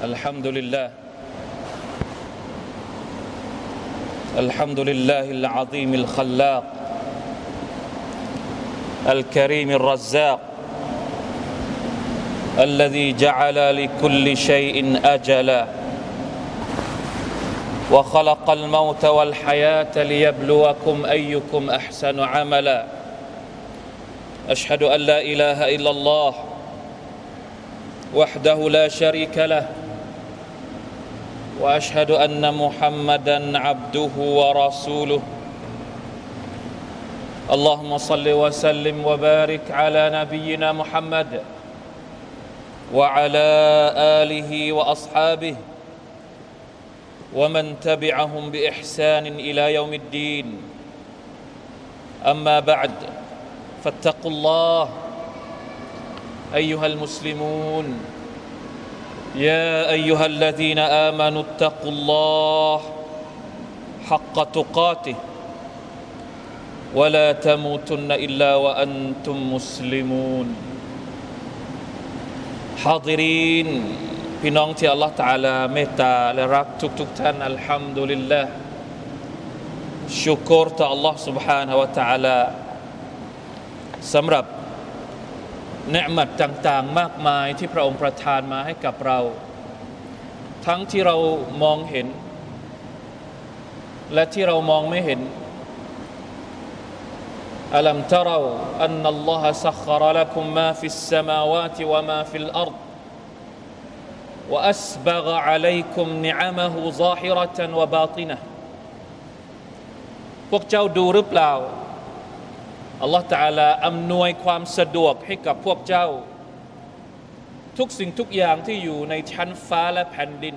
الحمد لله الحمد لله العظيم الخلاق. الكريم الرزاق. الذي جعل لكل شيء أجلا. وخلق الموت والحياة ليبلوكم أيكم أحسن عملا. أشهد أن لا إله إلا الله وحده لا شريك له. وأشهد أن محمدا عبده ورسوله. اللهم صل وسلم وبارك على نبينا محمد وعلى آله وأصحابه ومن تبعهم بإحسان إلى يوم الدين. أما بعد فاتقوا الله أيها المسلمون. يا ايها الذين امنوا اتقوا الله حق تقاته ولا تموتن الا وانتم مسلمون حاضرين พี่น้องที่อัลลอฮฺตะอาลาเมตตาและรักทุกๆทท่านอัลฮัมดุลิลละชุกรต่ออัลลอฮฺ سبحانه และ تعالى สำหรับ เนืมัดต่างๆ มากมายที่พระองค์ประทานมาให้กับเรา ทั้งที่เรามองเห็น และที่เรามองไม่เห็นอัลัมตราอันนัลลอฮะสัครลักุมมาฟิสสมาวาติวะมาฟิลอัรฎ وأسبغ عليكم نعمه ظاهرة وباطنة พวกเจ้าดูหรือเปล่า อัลลอฮฺตาลาอำนวยความสะดวกให้กับพวกเจ้า ทุกสิ่งทุกอย่างที่อยู่ในชั้นฟ้าและแผ่นดิน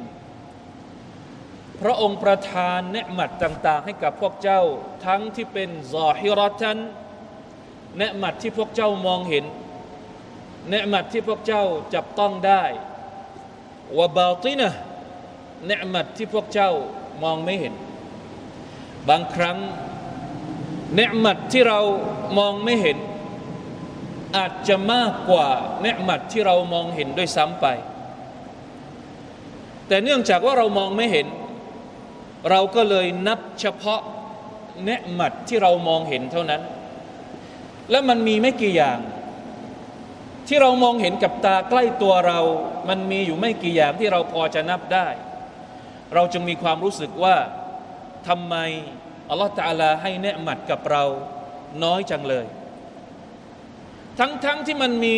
พระองค์ประทานเนืหมัดต่าง ๆ ให้กับพวกเจ้า ทั้งที่เป็นซอฮิรอตันเนืหมัดที่พวกเจ้ามองเห็นเนืหมัดที่พวกเจ้าจับต้องได้วะบาตินะเนืหมัดที่พวกเจ้ามองไม่เห็น บางครั้ง เนืหมัดที่เรามองไม่เห็น อาจจะมากกว่าเนืหมัดที่เรามองเห็นด้วยซ้ำไป แต่เนื่องจากว่าเรามองไม่เห็น เราก็เลยนับเฉพาะเนืหมัดที่เรามองเห็นเท่านั้น และมันมีไม่กี่อย่าง ที่เรามองเห็นกับตาใกล้ตัวเรา มันมีอยู่ไม่กี่อย่างที่เราพอจะนับได้ เราจึงมีความรู้สึกว่าทำไม อัลลอฮฺตาลาให้เนืหมัดกับเราน้อยจังเลย ทั้งๆทที่มันมี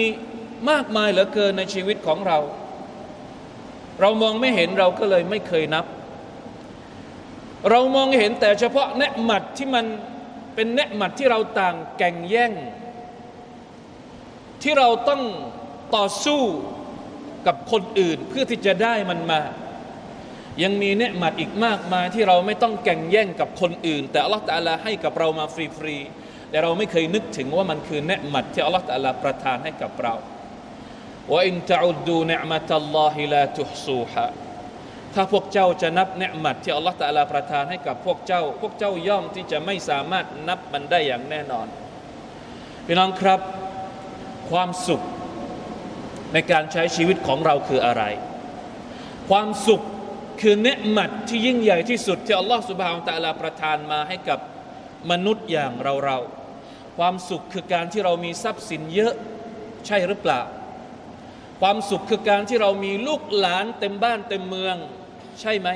มากมายเหลือเกินในชีวิตของเรา เรามองไม่เห็นเราก็เลยไม่เคยนับ เรามองเห็นแต่เฉพาะเนืหมัดที่มันเป็นเนืหมัดที่เราต่างแก่งแย่ง ที่เราต้องต่อสู้กับคนอื่นเพื่อที่จะได้มันมา ยังมีเนืหมัดอีกมากมายที่เราไม่ต้องแข่งแย่งกับคนอื่น แต่อัลลอฮฺตะลาให้กับเรามาฟรีๆแต่เราไม่เคยนึกถึงว่ามันคือเนืหมัดที่อัลลอฮฺตะลาประทานให้กับเราว่าอินตะอุดูเนืมัตัลลอฮิลาตุฮซูฮะถ้าพวกเจ้าจะนับเนืหมัดที่อัลลอฮฺตะลาประทานให้กับพวกเจ้า พวกเจ้าย่อมที่จะไม่สามารถนับมันได้อย่างแน่นอนพี่น้องครับความสุขในการใช้ชีวิตของเราคืออะไร ความสุข คือเนืหมัดที่ยิ่งใหญ่ที่สุด ที่อัลลอฮฺสุบฮานตะลาประทานมาให้กับมนุษย์อย่างเราเราความสุขคือการที่เรามีทรัพย์สินเยอะใช่หรือเปล่า ความสุขคือการที่เรามีลูกหลานเต็มบ้านเต็มเมือง ใช่ไหม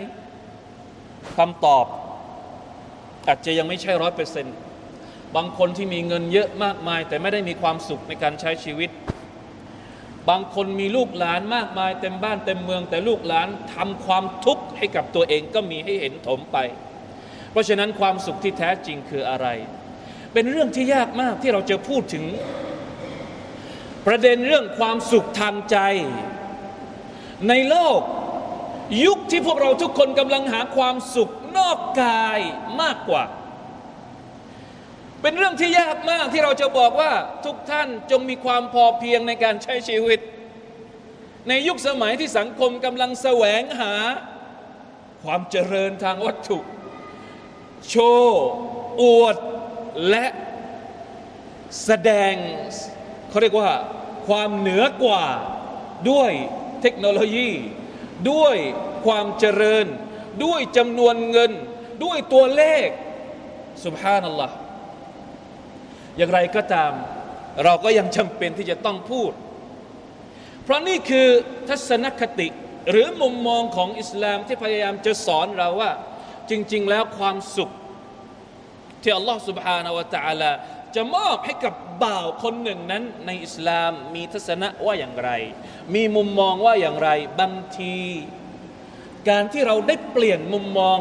คำตอบ อาจจะยังไม่ใช่ร้อยเปอร์เซ็นต์บางคนที่มีเงินเยอะมากมาย แต่ไม่ได้มีความสุขในการใช้ชีวิต บางคนมีลูกหลานมากมายเต็มบ้านเต็มเมือง แต่ลูกหลานทำความทุกข์ให้กับตัวเองก็มีให้เห็นถมไป เพราะฉะนั้นความสุขที่แท้จริงคืออะไร เป็นเรื่องที่ยากมากที่เราจะพูดถึง ประเด็นเรื่องความสุขทางใจ ในโลกยุคที่พวกเราทุกคนกำลังหาความสุขนอกกายมากกว่า เป็นเรื่องที่ยากมากที่เราจะบอกว่าทุกท่านจงมีความพอเพียงในการใช้ชีวิต ในยุคสมัยที่สังคมกำลังแสวงหา ความเจริญทางวัตถุ โชว์อวดและแสดงเขาเรียกว่าความเหนือกว่าด้วยเทคโนโลยี ด้วยความเจริญ ด้วยจำนวนเงิน ด้วยตัวเลขสุบฮานัลลอฮ์ อย่างไรก็ตาม เราก็ยังจำเป็นที่จะต้องพูด เพราะนี่คือทัศนคติหรือมุมมองของอิสลามที่พยายามจะสอนเราว่า จริง ๆ แล้วความสุข ที่อัลลอฮ์ سبحانه และ تعالى จะมอบให้กับบ่าวคนหนึ่งนั้นในอิสลามมีทัศนะว่าอย่างไร มีมุมมองว่าอย่างไรบางที การที่เราได้เปลี่ยนมุมมอง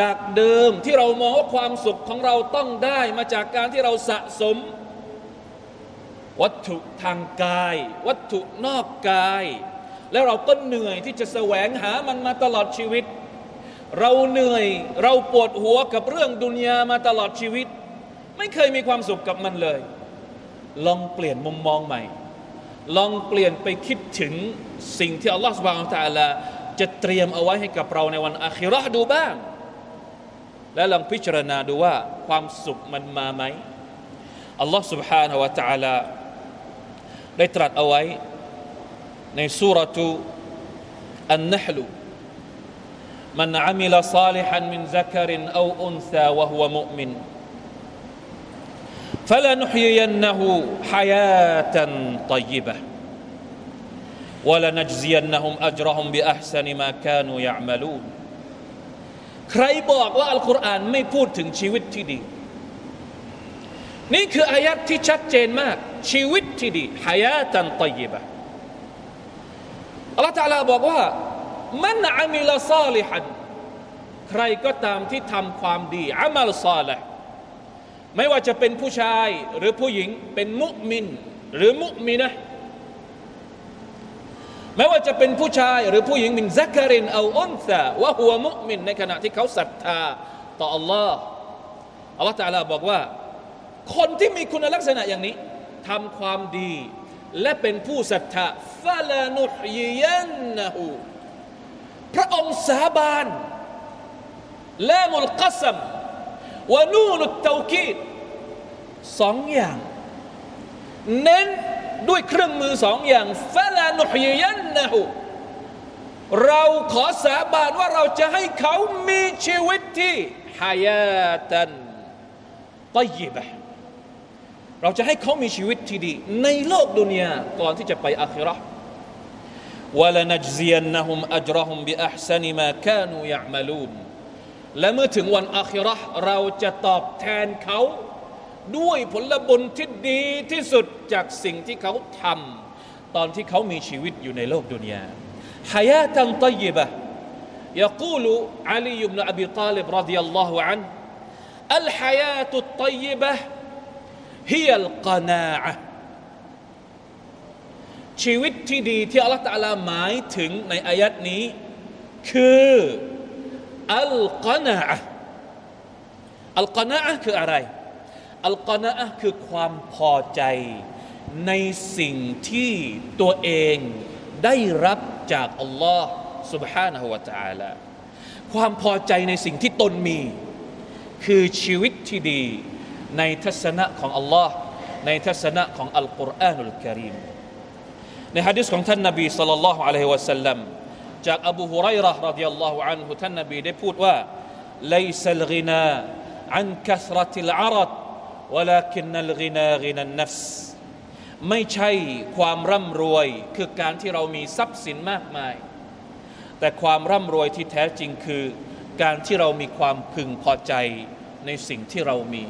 จากเดิมที่เรามองว่าความสุขของเราต้องได้มาจากการที่เราสะสม วัตถุทางกาย วัตถุนอกกาย แล้วเราก็เหนื่อยที่จะแสวงหามันมาตลอดชีวิต เราเหนื่อยเราปวดหัวกับเรื่องดุนยามาตลอดชีวิต ไม่เคยมีความสุขกับมันเลย ลองเปลี่ยนมุมมองใหม่ ลองเปลี่ยนไปคิดถึงสิ่งที่อัลลอฮฺสุบานตะลาจะเตรียมเอาไว้ให้กับเราในวันอาคิรอดูบ้าง และลองพิจารณาดูว่าความสุขมันมาไหมอัลลอฮฺ سبحانه และ تعالى ได้ตรัสเอาไว้ในสุรทูอันนหลู من عمل صالحا من ذكر أو أنثى وهو مؤمن فلنحيينه حياة طيبة ولنجزينهم أجرهم بأحسن ما كانوا يعملون ใครบอกว่าอัลกุรอานไม่พูดถึงชีวิตที่ดี นี่คืออายัดที่ชัดเจนมาก ชีวิตที่ดีฮายาตันตยิบะอัลลอฮฺตาลาบอกว่ามันอามิลซาลิฮันใครก็ตามที่ทำความดีอามัลซาลิไม่ว่าจะเป็นผู้ชายหรือผู้หญิงเป็นมุมิน หรือมุมินะ ไม่ว่าจะเป็นผู้ชายหรือผู้หญิงมินซักรินเอาอุนซาว่าหัวมุมินในขณะที่เขาศรัทธาต่อ Allah อัลลอฮฺตาลาบอกว่า คนที่มีคุณลักษณะอย่างนี้ทำความดี และเป็นผู้ศรัทธาฟาลานุฮยยันนะฮูพระองค์สาบานละมุลกัสมวนูนุตเตากีดสองอย่าง เน้น ด้วยเครื่องมือสองอย่างฟะลานุฮิยันนะฮูเราขอสาบานว่าเราจะให้เขามีชีวิตที่ฮายาตันตยิบะเราจะให้เขามีชีวิตที่ดี ในโลกดุนยาก่อนที่จะไปอาคิรอวะลนัจซียนนะฮุมอัจรหุมบิอัพซันิมาคานูยะมาลูนและเมื่อถึงวันอาคิรอเราจะตอบแทนเขา ด้วยผลบุญที่ดีที่สุดจากสิ่งที่เขาทำตอนที่เขามีชีวิตอยู่ในโลกดุนยาฮายาตันตยิบะ يقول علي بن أبي طالب رضي الله عنه الحياة الطيبة هي القناعة ชีวิตที่ดีที่อัลลอฮฺตะลาหมายถึงในอายัดนี้ คืออัลกอนาอะอัลกอนาอะคืออะไร อัลกอนาอะคือความพอใจในสิ่งที่ตัวเองได้รับจากอัลลอฮ์ سبحانه และ تعالى ความพอใจในสิ่งที่ตนมี คือชีวิตที่ดี ในทัศนะของอัลลอฮ์ในทัศนะของอัลกุรอานุลกิริมในฮะดิษของท่านนบีสัลลัลลอฮุอะลัยฮิวะสัลลัมจากอบูฮุไรระรดิยัลลอฮุอันฮุท่านนบีได้พูดว่า ليس الغنى عن كثرة العرض วลาคินนัลกินากินันนัสไม่ใช่ความร่ำรวยคือการที่เรามีทรัพย์สินมากมาย แต่ความร่ำรวยที่แท้จริงคือ การที่เรามีความพึงพอใจในสิ่งที่เรามี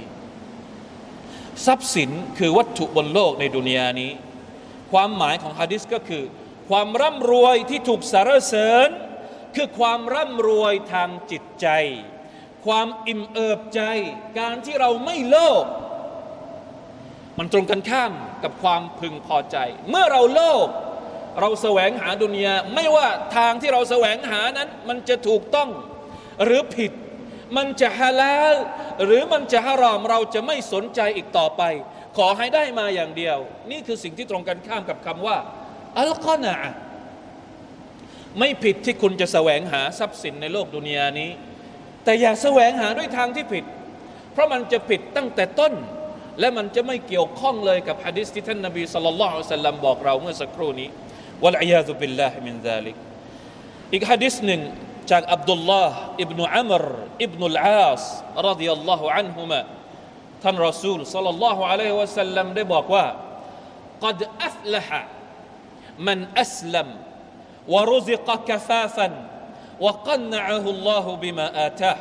ทรัพย์สินคือวัตถุบนโลกในดุนยานี้ ความหมายของฮะดิษก็คือ ความร่ำรวยที่ถูกสารเสริญ คือความร่ำรวยทางจิตใจ ความอิ่มเอิบใจ การที่เราไม่โลภ มันตรงกันข้ามกับความพึงพอใจ เมื่อเราโลภเราแสวงหาดุนยาไม่ว่าทางที่เราแสวงหานั้น มันจะถูกต้องหรือผิด มันจะฮาลาลหรือมันจะฮารอมเราจะไม่สนใจอีกต่อไป ขอให้ได้มาอย่างเดียว นี่คือสิ่งที่ตรงกันข้ามกับคำว่า القناعة ไม่ผิดที่คุณจะแสวงหาทรัพย์สินในโลกดุนยานี้ แต่อย่าแสวงหาด้วยทางที่ผิด เพราะมันจะผิดตั้งแต่ต้น และมันจะไม่เกี่ยวข้องเลยกับฮะดิษที่ท่านนบีสุลต่านละสัลลัมบอกเราเมื่อสักครู่นี้วะลัยยาซุบิลลาฮิมินซาลิก อีกฮะดิษหนึ่งจากอับดุลลาห์อิบนุอัมรอิบนุลอาสรดิยัลลอฮุอันฮุมะท่านรอซูลสัลลัลลอฮุอะลัยฮิวะสัลลัมได้บอกว่า قد أفلح من أسلم ورزق كفافا وقنعه الله بما آتاه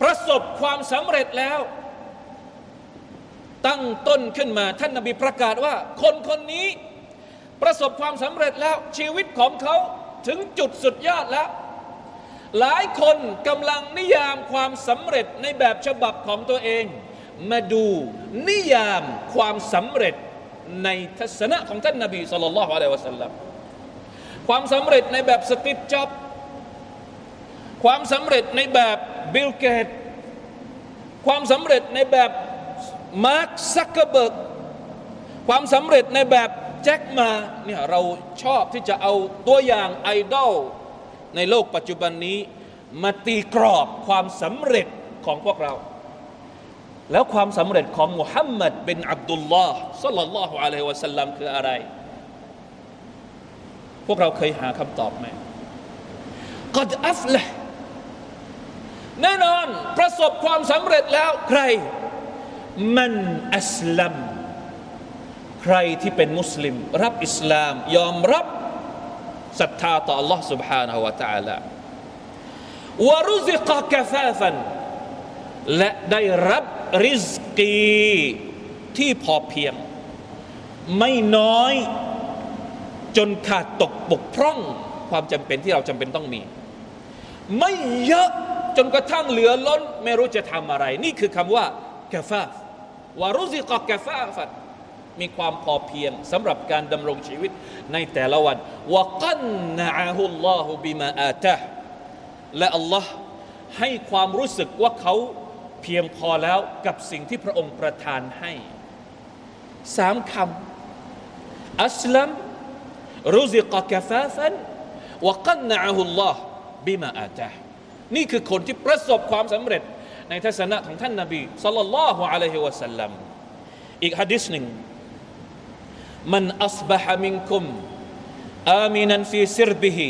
ประสบความสำเร็จแล้ว ตั้งต้นขึ้นมา ท่านนบีประกาศว่า คนคนนี้ประสบความสำเร็จแล้วชีวิตของเขาถึงจุดสุดยอดแล้ว หลายคนกำลังนิยามความสำเร็จในแบบฉบับของตัวเอง มาดูนิยามความสำเร็จในทัศนะของท่านนบีصلى الله عليه وسلم ความสำเร็จในแบบสตีฟ จ็อบส์ความสำเร็จในแบบบิลเกตส์ความสำเร็จในแบบ มาร์คซักเคอร์เบิร์กความสำเร็จในแบบแจ็คมาเนี่ยเราชอบที่จะเอาตัวอย่างไอดอลในโลกปัจจุบันนี้ มาตีกรอบความสำเร็จของพวกเรา แล้วความสำเร็จของมุฮัมมัดเป็นอับดุลลอฮ์สัลลัลลอฮุอะลัยฮิวะสัลลัมคืออะไร พวกเราเคยหาคำตอบไหมกอดอัฟละแน่นอนประสบความสำเร็จแล้วใคร มันอัสลัมใครที่เป็นมุสลิม รับอิสลาม ยอมรับศรัทธาต่อ Allah سبحانه และ تعالى วารุซิกะกะฟาฟันและได้รับริสกีที่พอเพียง ไม่น้อยจนขาดตกบกพร่องความจำเป็นที่เราจำเป็นต้องมี ไม่เยอะจนกระทั่งเหลือล้น ไม่รู้จะทำอะไร นี่คือคำว่ากาฟา วารุซิกะกาฟาฟันมีความพอเพียงสำหรับการดำรงชีวิตในแต่ละวันวกันนะฮุลลอฮุบิมาอาตะและอัลลอฮ์ให้ความรู้สึกว่าเขาเพียงพอแล้วกับสิ่งที่พระองค์ประทานให้สามคำอัสลัมรุซิกกะฟาฟันวกันนะฮุลลอฮ์บิมาอาตะนี่คือคนที่ประสบความสำเร็จ ในทัศนะของท่านนาบีสัลลัลลอฮุอะลัยฮิวะสัลลัมอีกฮะดิษหนึ่ง من أصبح منكم آمنا في سربه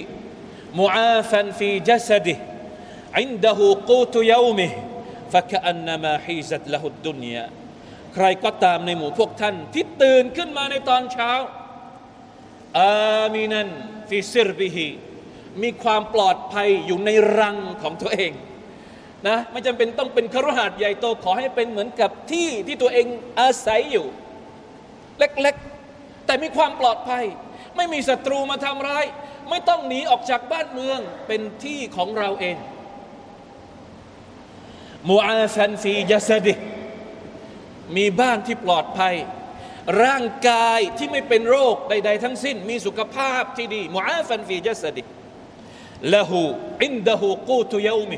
معافا في جسده عنده قوت يومه فكأنما حيزت له الدنيا ใครก็ตามในหมู่พวกท่านที่ตื่นขึ้นมาในตอนเช้า อามินันฟิซิรบิฮิมีความปลอดภัยอยู่ในรังของตัวเอง นะไม่จำเป็นต้องเป็นครหัสใหญ่โตขอให้เป็นเหมือนกับที่ที่ตัวเองอาศัยอยู่ เล็กๆ แต่มีความปลอดภัย ไม่มีศัตรูมาทำร้าย ไม่ต้องหนีออกจากบ้านเมืองเป็นที่ของเราเองมูอาฟันฟียัสดิมีบ้านที่ปลอดภัย ร่างกายที่ไม่เป็นโรคใด ๆ ทั้งสิ้น มีสุขภาพที่ดีมูอาฟันฟียัสดิละหูอินดะหูกูตุยามิ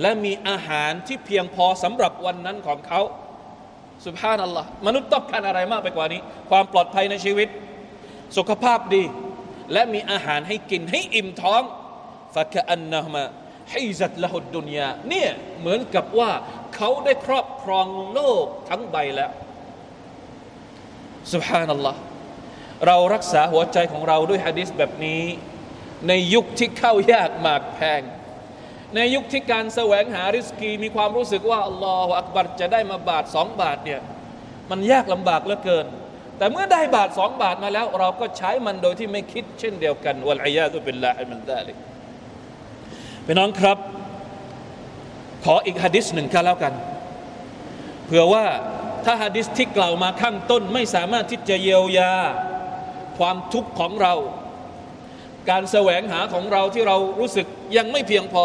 และมีอาหารที่เพียงพอสำหรับวันนั้นของเขาสุภาพนัลลอฮ์มนุษย์ต้องการอะไรมากไปกว่านี้ ความปลอดภัยในชีวิต สุขภาพดี และมีอาหารให้กินให้อิ่มท้องฟะกะอันนะมาให้จัดละหุดดุนยาเนี่ยเหมือนกับว่าเขาได้ครอบครองโลกทั้งใบแล้วสุภาพนัลลอฮ์เรารักษาหัวใจของเราด้วยฮะดิษแบบนี้ ในยุคที่เข้ายากหมากแพง ในยุคที่การแสวงหาริสกีมีความรู้สึกว่าอัลลอฮฺอักบัรจะได้มาบาทสองบาทเนี่ยมันยากลำบากเหลือเกิน แต่เมื่อได้บาทสองบาทมาแล้ว เราก็ใช้มันโดยที่ไม่คิดเช่นเดียวกันวัลอียาตุบิลลาฮิมันไดาลิกพี่น้องครับ ขออีกฮะดิษหนึ่งกันแล้วกันเผื่อว่าถ้าฮะดิษที่กล่าวมาข้างต้นไม่สามารถที่จะเยียวยาความทุกข์ของเรา การแสวงหาของเราที่เรารู้สึกยังไม่เพียงพอ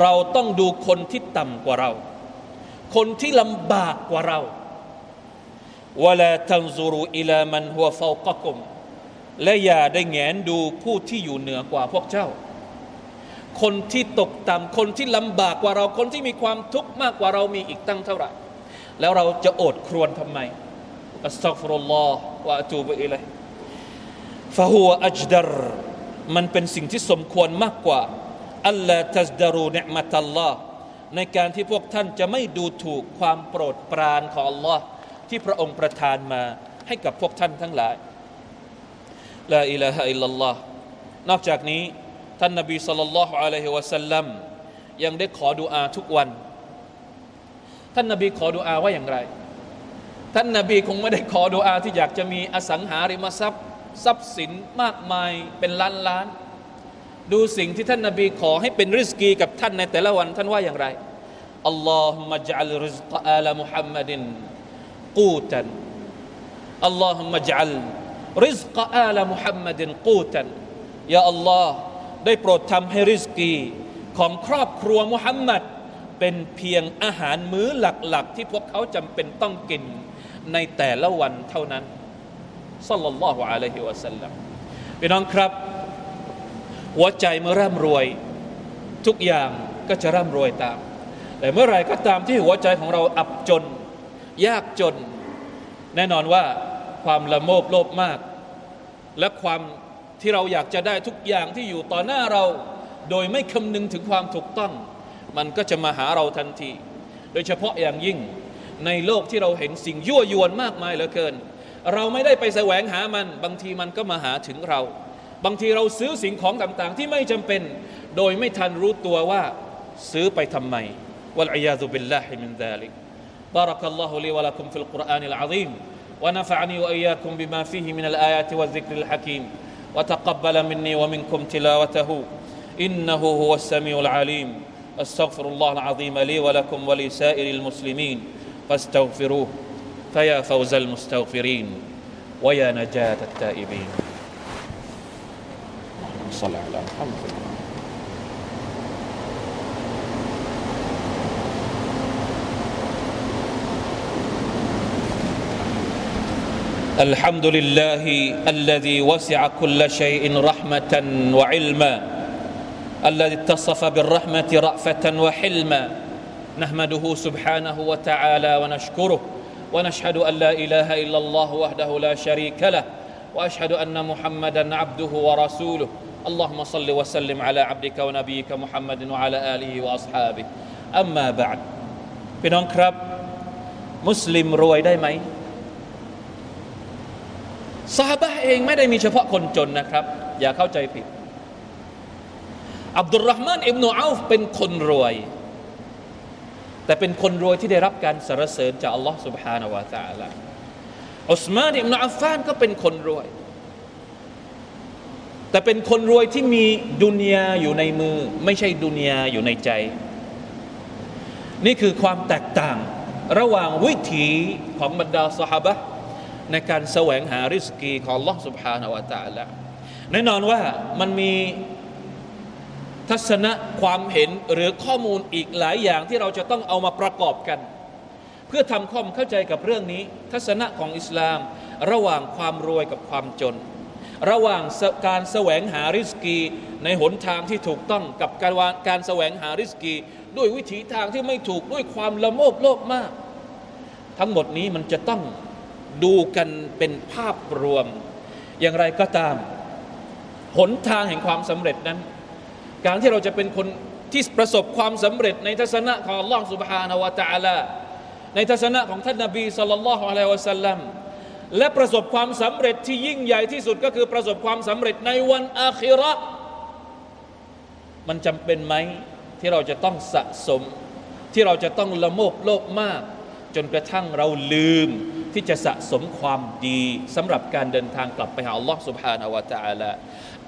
เราต้องดูคนที่ต่ำกว่าเรา คนที่ลำบากกว่าเราวลาทันซูรุอิลามันหัวฟากกุมและอย่าได้แงนดูผู้ที่อยู่เหนือกว่าพวกเจ้า คนที่ตกต่ำคนที่ลำบากกว่าเรา คนที่มีความทุกข์มากกว่าเรามีอีกตั้งเท่าไหร่ แล้วเราจะอดครวญทำไมอัสตัฟรุลลอฮ์วะตูบอิลัยฟะฮัวอัจดัรมันเป็นสิ่งที่สมควรมากกว่า อัลลอฮ์ตัสดารูเนมัตัลลอฮ์ในการที่พวกท่านจะไม่ดูถูกความโปรดปรานของ Allah ที่พระองค์ประทานมาให้กับพวกท่านทั้งหลายลาอิลาฮะอิลลัลลอฮ์นอกจากนี้ท่านนบีสุลต่านละฮ์อะลัยฮิวะสัลลัมยังได้ขอดุอาทุกวัน ท่านนบีขอดุอาว่าอย่างไร ท่านนบีคงไม่ได้ขอดุอาที่อยากจะมีอสังหาริมทรัพย์ ทรัพย์สินมากมายเป็นล้านล้าน ดูสิ่งที่ท่านนบีขอให้เป็นริสกีกับท่านในแต่ละวันท่านว่าอย่างไรอัลลอฮุมะจัลริซกอาลมุฮัมมัดินกูตันอัลลอฮุมะจัลริซกอาลมุฮัมมัดินกูตันยาอัลลอฮ์ได้โปรดทำให้ริสกีของครอบครัวมุฮัมมัดเป็นเพียงอาหารมื้อหลักๆ ที่พวกเขาจำเป็นต้องกินในแต่ละวันเท่านั้นสัลลัลลอฮุอะลัยฮิวะสัลลัมพี่น้องครับ หัวใจเมื่อร่ำรวย ทุกอย่างก็จะร่ำรวยตาม แต่เมื่อไรก็ตามที่หัวใจของเราอับจน ยากจน แน่นอนว่าความละโมบโลภมาก และความที่เราอยากจะได้ทุกอย่างที่อยู่ต่อหน้าเรา โดยไม่คำนึงถึงความถูกต้อง มันก็จะมาหาเราทันที โดยเฉพาะอย่างยิ่งในโลกที่เราเห็นสิ่งยั่วยวนมากมายเหลือเกิน เราไม่ได้ไปแสวงหามัน บางทีมันก็มาหาถึงเรา บางทีเราซื้อสิ่งของต่างๆ ที่ไม่จำเป็น โดยไม่ทันรู้ตัวว่าซื้อไปทำไมวัลอียาซุบิลลาฮิมินซาลิก بارك الله لي ولكم في القرآن العظيم ونفعني وإياكم بما فيه من الآيات والذكر الحكيم وتقبل مني ومنكم تلاوته إنه هو السميع العليم استغفر الله العظيم لي ولكم ولسائر المسلمين فاستغفروه فيا فوز المستغفرين ويا نجاة التائبين صل على محمد. الحمد لله الذي وسع كل شيء رحمة وعلما الذي اتصف بالرحمة رأفة وحلما. نحمده سبحانه وتعالى ونشكره ونشهد أن لا إله إلا الله وحده لا شريك له وأشهد أن محمدا عبده ورسوله. اللهم صل وسلم على عبدك ونبيك محمد وعلى اله واصحابه اما بعد พี่น้องครับ มุสลิมรวยได้ไหมซาบะเองไม่ได้มีเฉพาะคนจนนะครับ อย่าเข้าใจผิด อับดุลรหมานอิบนุอัลฟเป็นคนรวย แต่เป็นคนรวยที่ได้รับการสรรเสริญจากอัลลอฮ์ سبحانه และ تعالى อุสมานอิบนาอัฟฟานก็เป็นคนรวย แต่เป็นคนรวยที่มีดุนยาอยู่ในมือ ไม่ใช่ดุนยาอยู่ในใจ นี่คือความแตกต่าง ระหว่างวิถีของบรรดาสหบะในการแสวงหาริสกีของ Allah سبحانه และ تعالى แน่นอนว่ามันมีทัศนะความเห็นหรือข้อมูลอีกหลายอย่างที่เราจะต้องเอามาประกอบกันเพื่อทำความเข้าใจกับเรื่องนี้ ทัศนะของอิสลาม ระหว่างความรวยกับความจน ระหว่างการแสวงหาริสกี ในหนทางที่ถูกต้องกับการการแสวงหาริสกี ด้วยวิถีทางที่ไม่ถูกด้วยความละโมบโลภมาก ทั้งหมดนี้มันจะต้องดูกันเป็นภาพรวม อย่างไรก็ตาม หนทางแห่งความสำเร็จนั้น การที่เราจะเป็นคนที่ประสบความสำเร็จในทัศนะของ Allah سبحانه และ تعالى ในทัศนะของท่านนาบีสุลต่านละฮ์อะลัยวะสัลลัม และประสบความสำเร็จที่ยิ่งใหญ่ที่สุดก็คือประสบความสำเร็จในวันอาคิรอมันจำเป็นไหมที่เราจะต้องสะสม ที่เราจะต้องละโมบโลภมาก จนกระทั่งเราลืมที่จะสะสมความดีสำหรับการเดินทางกลับไปหาอัลลอฮ์ سبحانه และ تعالى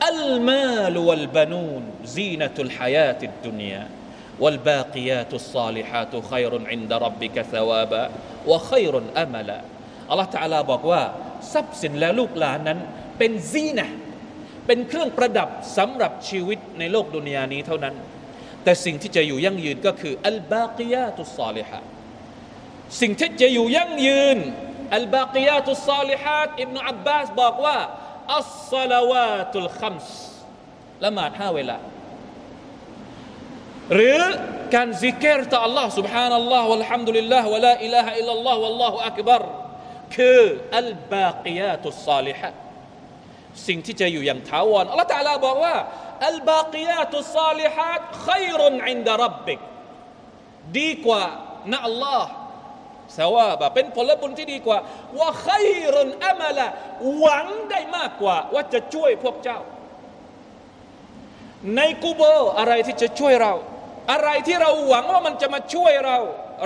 อัลมาลวัลบานูนซีนตุลฮายาติดดุนยา والباقيات الصالحات خير عند ربك ثوابا وخير أملا อัลลอฮฺตาลาบอกว่าทรัพย์สินและลูกหลานนั้น เป็นซีนะเป็นเครื่องประดับสำหรับชีวิตในโลกดุนยานี้เท่านั้น แต่สิ่งที่จะอยู่ยั่งยืนก็คืออัลบากียาตุสซาลิฮะสิ่งที่จะอยู่ยั่งยืนอัลบากียาตุสซาลิฮัตอิบนุอับบาสบอกว่า อัสซาลาวาตุลคัมส์ละหมาดห้าเวลา หรือการซิกเกอร์ต่อ Allah سبحان الله والحمد لله ولا إله إلا الله والله أكبر คืออัลบากิยาตุสซาลิฮะสิ่งที่จะอยู่อย่างถาวรอัลลอฮฺตะอาลาบอกว่าอัลบากิยาตุสซาลิฮัตขัยรุนอินดารับบิกดีกว่านะอัลลอฮ์สวาบะเป็นผลบุญที่ดีกว่าว่าขัยรุนอามาละหวังได้มากกว่า ว่าจะช่วยพวกเจ้า ในกูโบอะไรที่จะช่วยเรา อะไรที่เราหวังว่ามันจะมาช่วยเรา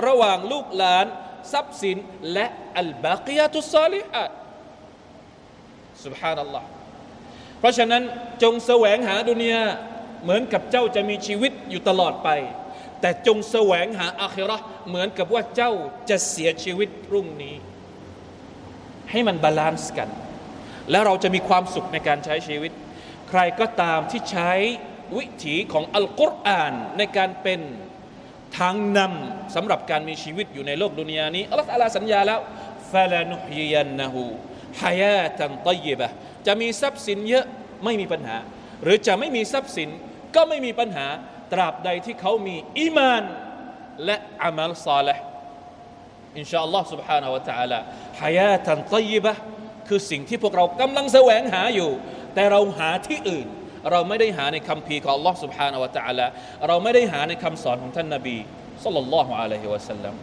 ระหว่างลูกหลาน ทรัพย์สิน และ الباقيات الصالحات سبحان الله เพราะฉะนั้นจงแสวงหาดุนยาเหมือนกับเจ้าจะมีชีวิตอยู่ตลอดไป แต่จงแสวงหาอาคิราะเหมือนกับว่าเจ้าจะเสียชีวิตพรุ่งนี้ ให้มัน balance กัน แล้วเราจะมีความสุขในการใช้ชีวิต ใครก็ตามที่ใช้วิถีของอัลกุรอานในการเป็น ทางนำสำหรับการมีชีวิตอยู่ในโลกดุนยานี้อัลลอฮฺอาลาสัญญาแล้วฟาลานุฮยยันนะฮูฮายาตันตยบะจะมีทรัพย์สินเยอะไม่มีปัญหา หรือจะไม่มีทรัพย์สินก็ไม่มีปัญหา ตราบใดที่เขามีอีมาน และอามัลซาลห์อินชาอัลลอฮ์ سبحانه และ تعالى ฮายาตันตยบะคือสิ่งที่พวกเรากำลังแสวงหาอยู่ แต่เราหาที่อื่น เราไม่ได้หาในคำพีของ Allah سبحانه และ تعالى เราไม่ได้หาในคำสอนของท่านนบีสัลลัลลอฮุอะลัยฮิวะสัลลัม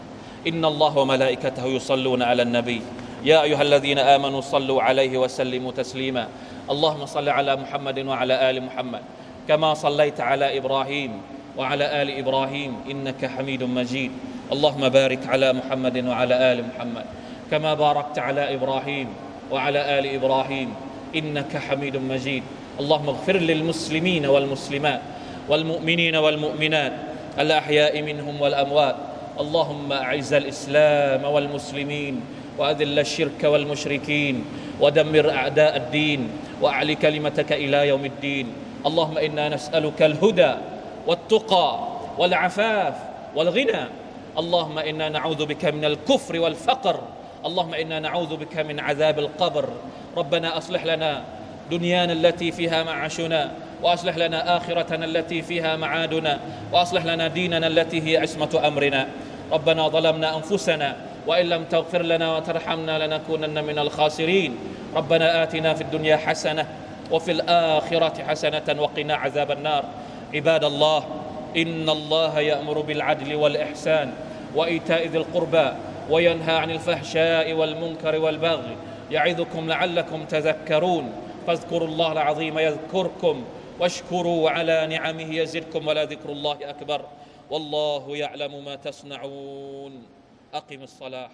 อินนัลลอฮฺวะมะลาอิกะตะฮุยุศ็อลลูนอะลันนบี يا أيها الذين آمنوا صلوا عليه وسلموا تسليما اللهم صل على محمد وعلى آل محمد كما صليت على إبراهيم وعلى آل إبراهيم إنك حميد مجيد اللهم بارك على محمد وعلى آل محمد كما باركت على إبراهيم وعلى آل إبراهيم إنك حميد مجيد اللهم اغفر للمسلمين والمسلمات والمؤمنين والمؤمنات الأحياء منهم والأموات اللهم أعز الإسلام والمسلمين وأذل الشرك والمشركين ودمر أعداء الدين وأعل كلمتك إلى يوم الدين اللهم إنا نسألك الهدى والتقى والعفاف والغنى اللهم إنا نعوذ بك من الكفر والفقر اللهم إنا نعوذ بك من عذاب القبر ربنا أصلح لنا دنيانا التي فيها معاشنا وأصلح لنا آخرتنا التي فيها معادنا وأصلح لنا ديننا التي هي عصمة أمرنا. ربنا ظلمنا أنفسنا وإن لم تغفر لنا وترحمنا لنكونن من الخاسرين. ربنا آتنا في الدنيا حسنة وفي الآخرة حسنة وقنا عذاب النار. عباد الله إن الله يأمر بالعدل والإحسان وإيتاء ذي القربى وينهى عن الفحشاء والمنكر والبغي. يعظكم لعلكم تذكرون. فاذكروا الله العظيم يذكركم واشكروا على نعمه يزدكم ولذكر الله أكبر والله يعلم ما تصنعون. أقم الصلاة.